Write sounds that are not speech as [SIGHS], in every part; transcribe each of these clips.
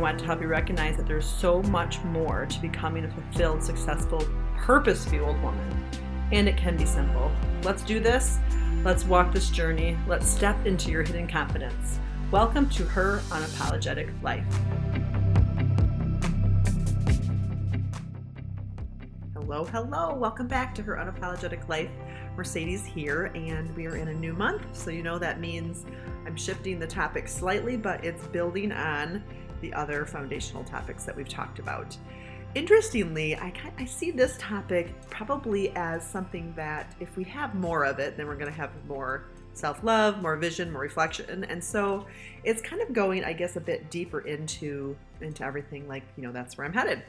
I want to help you recognize that there's so much more to becoming a fulfilled, successful, purpose fueled woman. And it can be simple. Let's do this. Let's walk this journey. Let's step into your hidden confidence. Welcome to Her Unapologetic Life. Hello, hello. Welcome back to Her Unapologetic Life. Mercedes here, and we are in a new month, so you know that means I'm shifting the topic slightly, but it's building on the other foundational topics that we've talked about. Interestingly, I, I see this topic probably as something that if we have more of it, then we're going to have more self love, more vision, more reflection. And so it's kind of going, I guess, a bit deeper into, into everything like, you know, that's where I'm headed.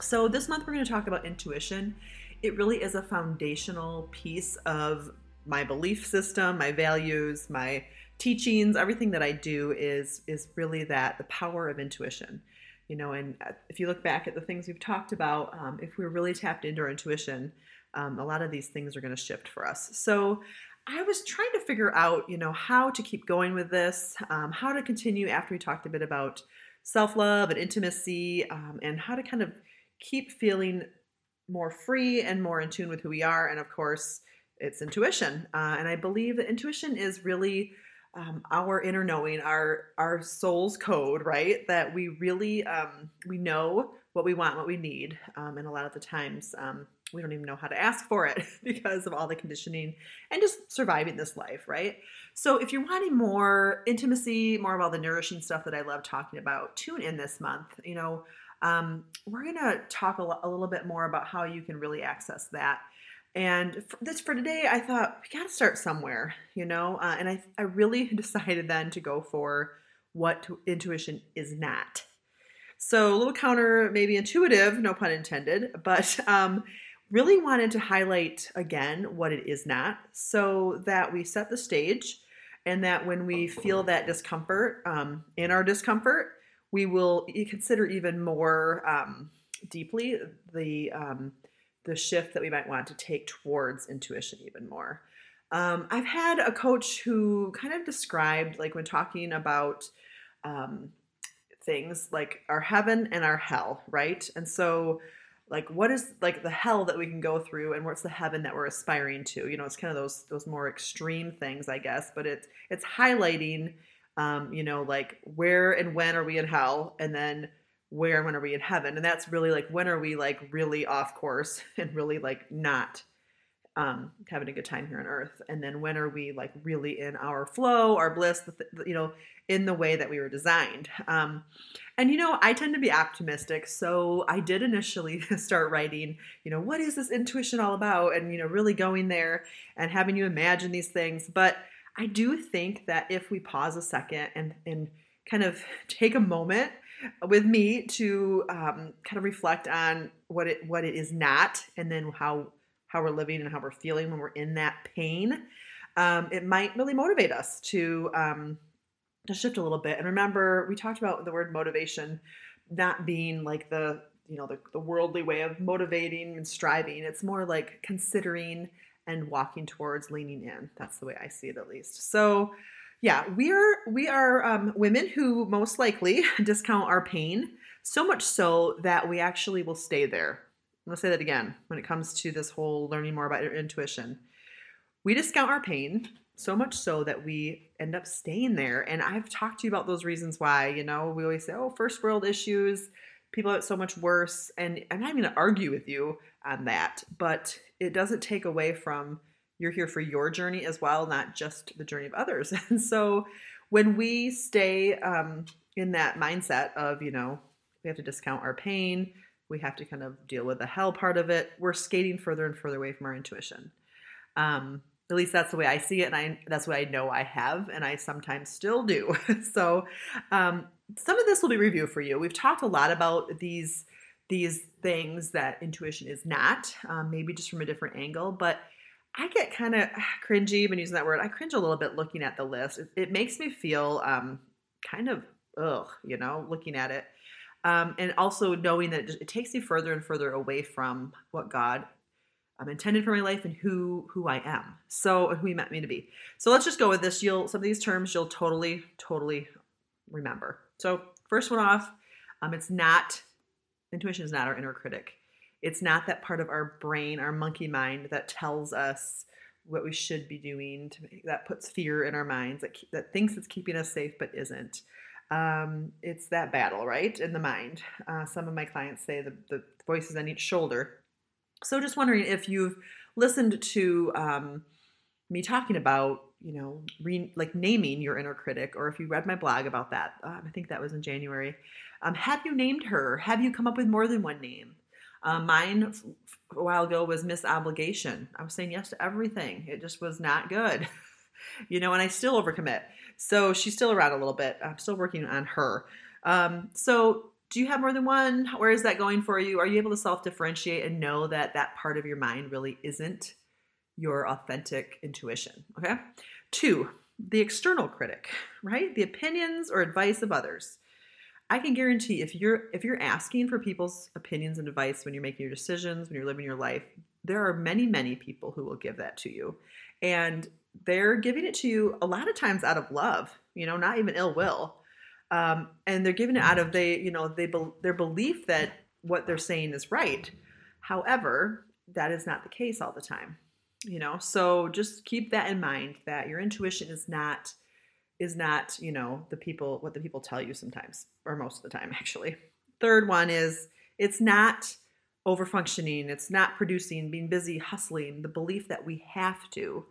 So this month we're going to talk about intuition it really is a foundational piece of my belief system, my values, my teachings, everything that I do is is really that the power of intuition. You know, and uh, if you look back at the things we've talked about, um, if we're really tapped into our intuition, um, a lot of these things are going to shift for us. So I was trying to figure out, you know, how to keep going with this, um, how to continue after we talked a bit about self love and intimacy, um, and how to kind of keep feeling more free and more in tune with who we are. And of course, it's intuition. Uh, and I believe that intuition is really um, our inner knowing, our our soul's code, right? That we really um, we know what we want, what we need, um, and a lot of the times um, we don't even know how to ask for it [LAUGHS] because of all the conditioning and just surviving this life, right? So if you're wanting more intimacy, more of all the nourishing stuff that I love talking about, tune in this month. You know, um, we're to talk a, a, little bit more about how you can really access that. And for this for today, I thought we got to start somewhere, you know. Uh, and I, I really [LAUGHS] decided then to go for what intuition is not. So a little counter, maybe intuitive, no pun intended, [LAUGHS] but um, really wanted to highlight again what it is not, so that we set the stage, and that when we feel that discomfort um, in our discomfort, we will consider even more um, deeply the um, the shift that we might want to take towards intuition even more. Um, I've had a coach who kind of described, like when talking about um, things like our heaven and our hell, right? And so, like, what is like the hell that we can go through, and what's the heaven that we're aspiring to? You know, it's kind of those those more extreme things, I guess. But it's it's highlighting um, you know, like where and when are we in hell, and then where when are we in heaven, and that's really like when are we like really off course [LAUGHS] and really like not um, having a good time here on earth, and then when are we like really in our flow, our bliss, the, you know, in the way that we were designed. Um, and you know, I tend to be optimistic, so I did initially [LAUGHS] start writing, you know, what is this intuition all about, and you know, really going there and having you imagine these things, but I do think that if we pause a second and and kind of [LAUGHS] take a moment with me to um, kind of reflect on what it what it is not, and then how how we're living and how we're feeling when we're in that pain, um, it might really motivate us to um, to shift a little bit. And remember, we talked about the word motivation not being like the you know the, the worldly way of motivating and striving. It's more like considering and walking towards leaning in. That's the way I see it, at least. So, yeah, we are we are um, women who most likely [LAUGHS] discount our pain so much so that we actually will stay there. I'm gonna say that again when it comes to this whole learning more about your intuition. We discount our pain so much so that we end up staying there. And I've talked to you about those reasons why. You know, we always say, "Oh, first world issues." People have it so much worse, and I'm not going to argue with you on that, but it doesn't take away from you're here for your journey as well, not just the journey of others. [LAUGHS] And so when we stay um, in that mindset of, you know, we have to discount our pain, we have to kind of deal with the hell part of it, we're skating further and further away from our intuition. Um, at least that's the way I see it, and I that's what I know I have, and I sometimes still do. [LAUGHS] so, um, some of this will be review for you. We've talked a lot about these these things that intuition is not, um, maybe just from a different angle, but I get kind of cringy even using that word. I cringe a little bit looking at the list. It, it makes me feel um, kind of ugh, you know, looking at it. Um, and also knowing that it, just, it, takes me further and further away from what God um, intended for my life and who who I am. So who He meant me to be. So let's just go with this. You'll some of these terms you'll totally totally remember. So first one off, um, it's not intuition is not our inner critic. It's not that part of our brain, our monkey mind, that tells us what we should be doing to that puts fear in our minds that that thinks it's keeping us safe but isn't um, it's that battle, right, in the mind. Uh, some of my clients say the, the voices on each shoulder. So, just wondering if you've listened to um, me talking about, you know, re- like naming your inner critic, or if you read my blog about that. Um, I think that was in January. Um, have you named her? Have you come up with more than one name? Um, mine a while ago was Miss Obligation. I was saying yes to everything. It just was not good, [LAUGHS] you know, and I still overcommit. So she's still around a little bit. I'm still working on her. Um, so do you have more than one? Where is that going for you? Are you able to self differentiate and know that that part of your mind really isn't your authentic intuition? Okay. Two, the external critic, right? The opinions or advice of others. I can guarantee if you're if you're asking for people's opinions and advice when you're making your decisions, when you're living your life, there are many many people who will give that to you. And they're giving it to you a lot of times out of love, you know, not even ill will. Um, and they're giving it out of they, you know, they be, their belief that what they're saying is right. However, that is not the case all the time, you know. So just keep that in mind that your intuition is not is not, you know, the people what the people tell you sometimes or most of the time [LAUGHS] actually. Third one is it's not over functioning, it's not producing, being busy, hustling, the belief that we have to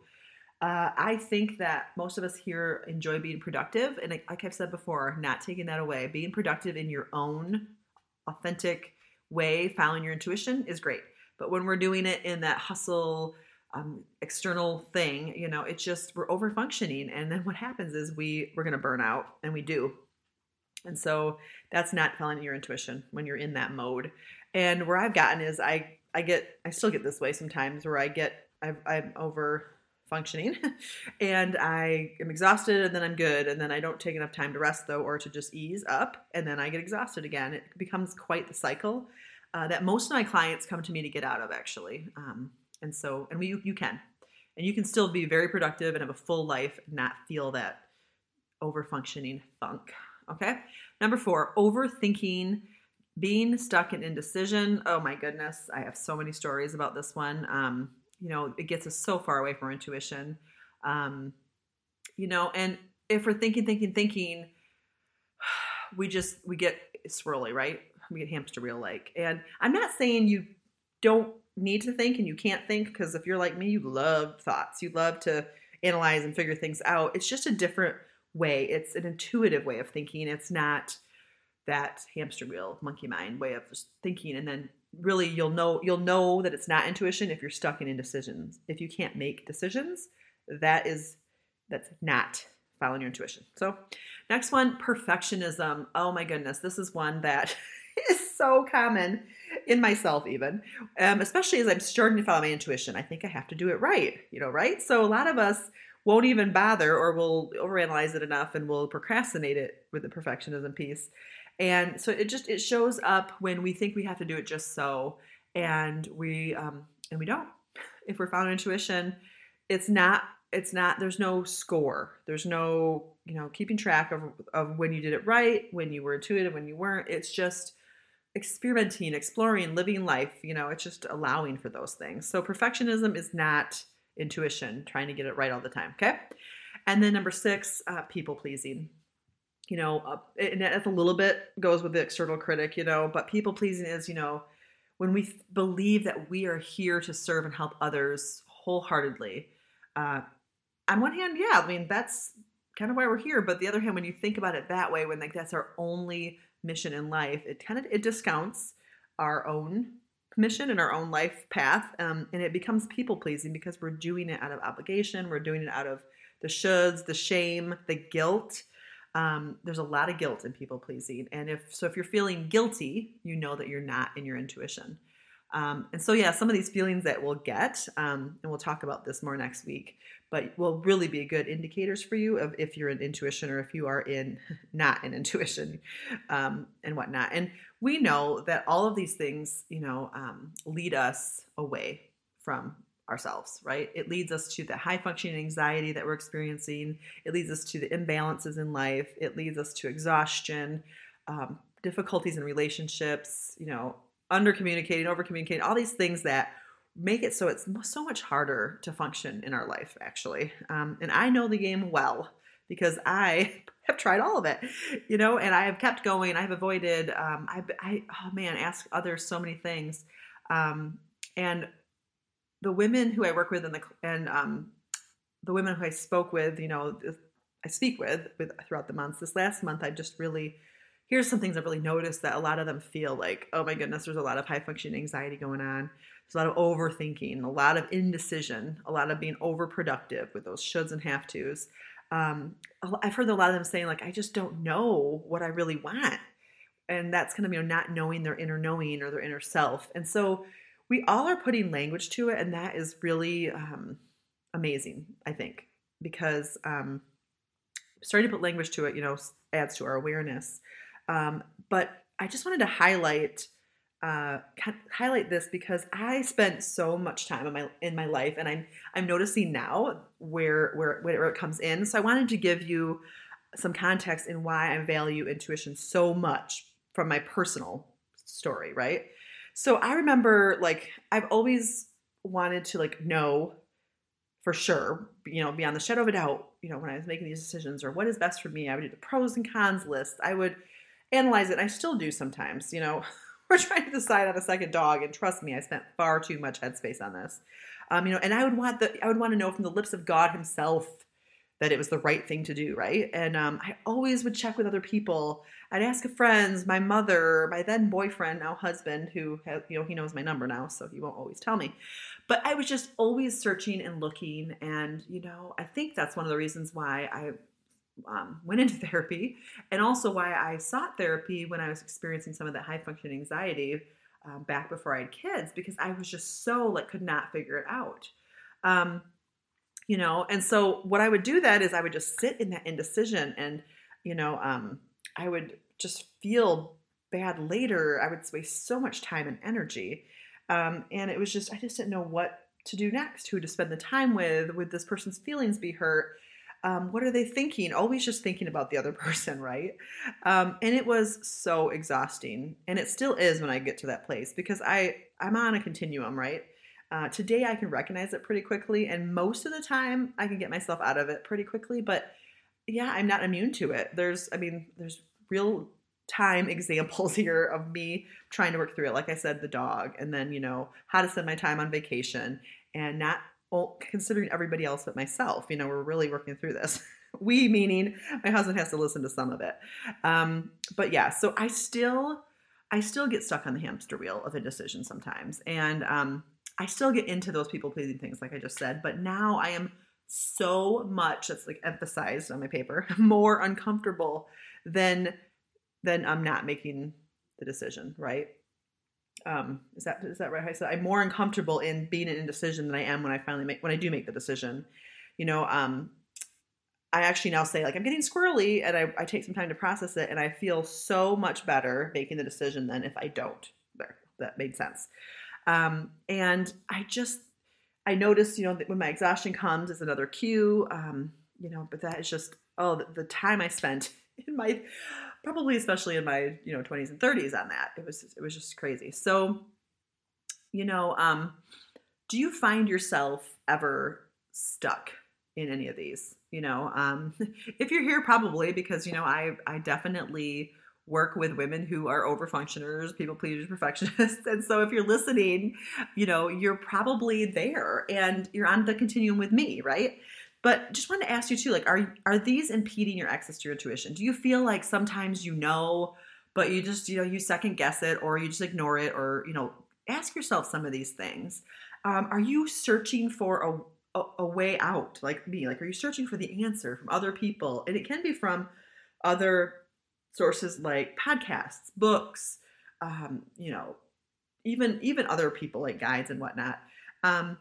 uh, I think that most of us here enjoy being productive. And like I've said before, not taking that away, being productive in your own authentic way, following your intuition is great. But when we're doing it in that hustle, um, external thing, you know, it's just we're over functioning. And then what happens is we, we're going to burn out, and we do. And so that's not following your intuition when you're in that mode. And where I've gotten is I, I get, I still get this way sometimes where I get, I've, I'm over functioning [LAUGHS] and I am exhausted and then I'm good and then I don't take enough time to rest though or to just ease up and then I get exhausted again. It becomes quite the cycle uh, that most of my clients come to me to get out of actually. Um, and so, and we, you, you can, and you can still be very productive and have a full life not feel that over functioning funk. Okay. Number four, overthinking being stuck in indecision. Oh my goodness. I have so many stories about this one. Um, you know, it gets us so far away from intuition. Um, you know, and if we're thinking, thinking, thinking, [SIGHS] we just we get swirly, right? We get hamster wheel like. And I'm not saying you don't need to think and you can't think because if you're like me, you love thoughts. You love to analyze and figure things out. It's just a different way. It's an intuitive way of thinking. It's not that hamster wheel, monkey mind way of thinking and then really you'll know you'll know that it's not intuition if you're stuck in indecisions. If you can't make decisions, that is that's not following your intuition. So, next one, perfectionism. Oh my goodness, this is one that [LAUGHS] is so common in myself, even, um, especially as I'm starting to follow my intuition. I think I have to do it right, you know, right? So, a lot of us won't even bother or we'll overanalyze it enough and we'll procrastinate it with the perfectionism piece and so it just it shows up when we think we have to do it just so and we um and we don't if we're following intuition it's not it's not there's no score there's no you know keeping track of of when you did it right when you were intuitive when you weren't it's just experimenting exploring living life you know it's just allowing for those things so perfectionism is not intuition trying to get it right all the time okay and then number six uh, people pleasing you know, uh, and that's a little bit goes with the external critic, you know, but people pleasing is, you know, when we believe that we are here to serve and help others wholeheartedly. Uh, on one hand, yeah, I mean, that's kind of why we're here. But the other hand, when you think about it that way, when like that's our only mission in life, it kind of it discounts our own mission and our own life path, um, and it becomes people pleasing because we're doing it out of obligation, we're doing it out of the shoulds, the shame, the guilt. Um, there's a lot of guilt in people pleasing, and if so, if you're feeling guilty, you know that you're not in your intuition. Um, and so, yeah, some of these feelings that we'll get, um, and we'll talk about this more next week, but will really be good indicators for you of if you're in intuition or if you are in [LAUGHS] not in intuition um, and whatnot. And we know that all of these things, you know, um, lead us away from ourselves, right? It leads us to the high functioning anxiety that we're experiencing. It leads us to the imbalances in life. It leads us to exhaustion, um, difficulties in relationships, you know, under communicating, over communicating, all these things that make it so it's so much harder to function in our life, actually. Um, and I know the game well because I [LAUGHS] have tried all of it, you know, and I have kept going. I've avoided, um, I, I, oh man, ask others so many things. Um, and the women who I work with and the, and, um, the women who I spoke with, you know, I speak with, with throughout the months. This last month, I just really here's some things I've really noticed that a lot of them feel like, oh my goodness, there's a lot of high functioning anxiety going on. There's a lot of overthinking, a lot of indecision, a lot of being overproductive with those shoulds and have tos. Um, I've heard a lot of them saying, like, I just don't know what I really want. And that's kind of, you know, not knowing their inner knowing or their inner self. And so we all are putting language to it. And that is really um, amazing, I think, because um, starting to put language to it, you know, adds to our awareness. Um, but I just wanted to highlight uh, highlight this because I spent so much time in my in my life, and I'm I'm noticing now where where where it comes in. So I wanted to give you some context in why I value intuition so much from my personal story, right? So I remember like I've always wanted to like know for sure, you know, beyond the shadow of a doubt, you know, when I was making these decisions or what is best for me, I would do the pros and cons list. I would analyze it. I still do sometimes. You know, [LAUGHS] we're trying to decide on a second dog, and trust me, I spent far too much headspace on this. Um, you know, and I would want the I would want to know from the lips of God Himself that it was the right thing to do, right? And um, I always would check with other people. I'd ask friends, my mother, my then boyfriend, now husband, who has, you know, he knows my number now, so he won't always tell me. But I was just always searching and looking, and you know, I think that's one of the reasons why I um, [LAUGHS] went into therapy, and also why I sought therapy when I was experiencing some of that high function anxiety um, back before I had kids, because I was just so like could not figure it out. Um, you know, and so what I would do that is I would just sit in that indecision, and you know, um, I would just feel bad later. I would waste so much time and energy, um, and it was just I just didn't know what to do next, who to spend the time with, would this person's feelings be hurt? Um, what are they thinking? Always just thinking about the other [LAUGHS] person, right? Um, and it was so exhausting, and it still is when I get to that place because I I'm on a continuum, right? Uh, today I can recognize it pretty quickly, and most of the time I can get myself out of it pretty quickly. But yeah, I'm not immune to it. There's, I mean, there's real time [LAUGHS] examples here of me trying to work through it. Like I said, the dog, and then you know how to spend my time on vacation and not well, considering everybody else but myself, you know, we're really working through this. [LAUGHS] we meaning my husband has to listen to some of it. Um, but yeah, so I still, I still get stuck on the hamster wheel of indecision sometimes, and um, I still get into those people pleasing things, like I just said. But now I am so much that's like emphasized on my paper [LAUGHS] more uncomfortable than than I'm not making the decision, right? Um, is that is that right? I said I'm more uncomfortable in being an indecision than I am when I finally make when I do make the decision. You know, um, I actually now say like I'm getting squirrely, and I, I take some time to process it, and I feel so much better making the decision than if I don't. There, that made sense. Um, and I just I notice, you know, that when my exhaustion comes, is another cue. Um, you know, but that is just oh, the, the time I spent [LAUGHS] in my probably especially in my you know 20s and 30s on that it was it was just crazy so you know um do you find yourself ever stuck in any of these you know um [LAUGHS] if you're here probably because you know i i definitely work with women who are overfunctioners, people pleasers, perfectionists. [LAUGHS] And so if you're listening, you know, you're probably there and you're on the continuum with me, right? But just wanted to ask you too, like, are are these impeding your access to your intuition? Do you feel like sometimes you know, but you just you know you second guess it, or you just ignore it, or you know, ask yourself some of these things. Um, are you searching for a, a, a way out, like me? Like, are you searching for the answer from other people? And it can be from other sources like podcasts, books, um, you know, even even other people like guides and whatnot. Um,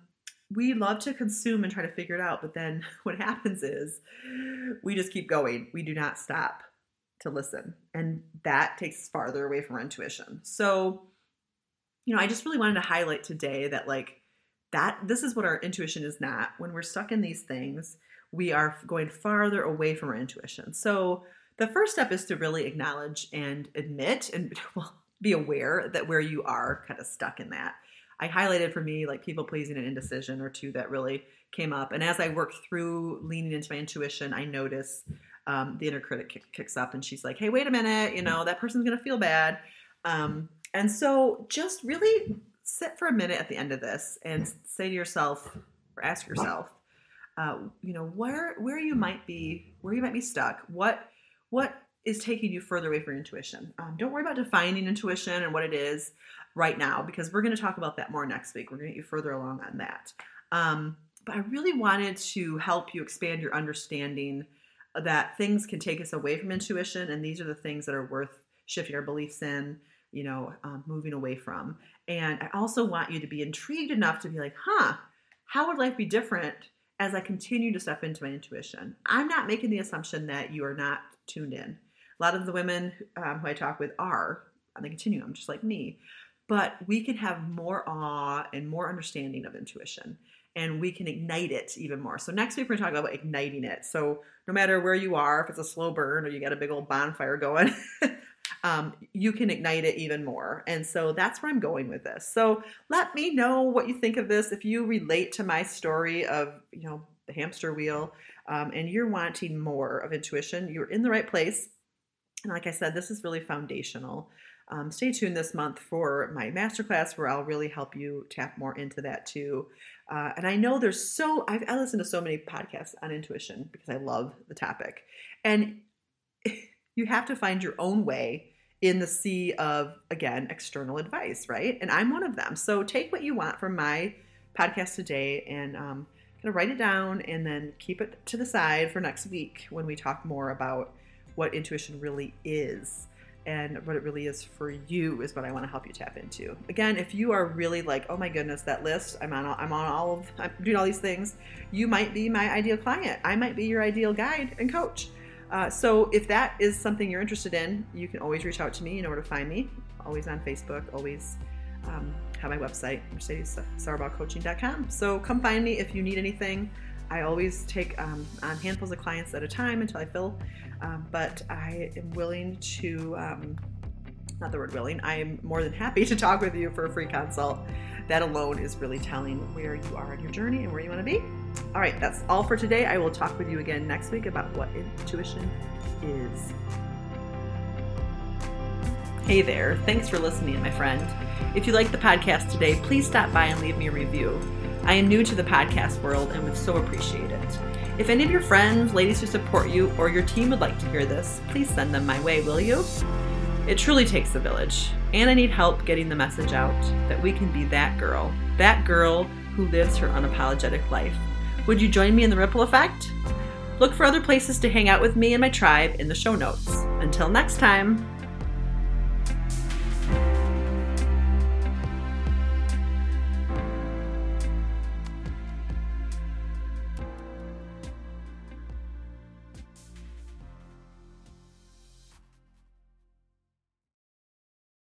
we love to consume and try to figure it out, but then [LAUGHS] what happens is we just keep going. We do not stop to listen, and that takes us farther away from our intuition. So, you know, I just really wanted to highlight today that like that this is what our intuition is not. When we're stuck in these things, we are going farther away from our intuition. So, the first step is to really acknowledge and admit and [LAUGHS] well be aware that where you are kind of stuck in that. I highlighted for me like people pleasing and indecision or two that really came up. And as I worked through leaning into my intuition, I notice um, the inner critic kick, kicks up and she's like, hey, wait a minute, you know, that person's going to feel bad. Um, and so just really sit for a minute at the end of this and say to yourself or ask yourself, uh, you know, where where you might be, where you might be stuck. What what is taking you further away from intuition. Um, don't worry about defining intuition and what it is right now because we're going to talk about that more next week. We're going to get you further along on that. Um, but I really wanted to help you expand your understanding that things can take us away from intuition, and these are the things that are worth shifting our beliefs in, you know, um, moving away from. And I also want you to be intrigued enough to be like, huh, how would life be different as I continue to step into my intuition? I'm not making the assumption that you are not tuned in. A lot of the women um, who I talk with are on the continuum, just like me. But we can have more awe and more understanding of intuition, and we can ignite it even more. So next week we're going to talk about igniting it. So no matter where you are, if it's a slow burn or you got a big old bonfire going, [LAUGHS] um, you can ignite it even more. And so that's where I'm going with this. So let me know what you think of this. If you relate to my story of you know the hamster wheel, um, and you're wanting more of intuition, you're in the right place. And like I said, this is really foundational. Um, stay tuned this month for my masterclass where I'll really help you tap more into that too. Uh, and I know there's so, I've, I listen to so many podcasts on intuition because I love the topic. And [LAUGHS] you have to find your own way in the sea of, again, external advice, right? And I'm one of them. So take what you want from my podcast today and um, kind of write it down and then keep it to the side for next week when we talk more about what intuition really is and what it really is for you is what I want to help you tap into. Again, if you are really like, oh my goodness, that list, I'm on, I'm on all of, I'm doing all these things, you might be my ideal client. I might be your ideal guide and coach. Uh, so if that is something you're interested in, you can always reach out to me. You know where to find me. Always on Facebook. Always um, have my website, mercedessauerbachcoaching.com. So come find me if you need anything. I always take um, on handfuls of clients at a time until I fill, um, but I am willing to, um, not the word willing, I am more than happy [LAUGHS] to talk with you for a free consult. That alone is really telling where you are in your journey and where you want to be. All right, that's all for today. I will talk with you again next week about what intuition is. Hey there, thanks for listening, my friend. If you like the podcast today, please stop by and leave me a review. I am new to the podcast world and would so appreciate it. If any of your friends, ladies who support you, or your team would like to hear this, please send them my way, will you? It truly takes a village, and I need help getting the message out that we can be that girl, that girl who lives her unapologetic life. Would you join me in the ripple effect? Look for other places to hang out with me and my tribe in the show notes. Until next time.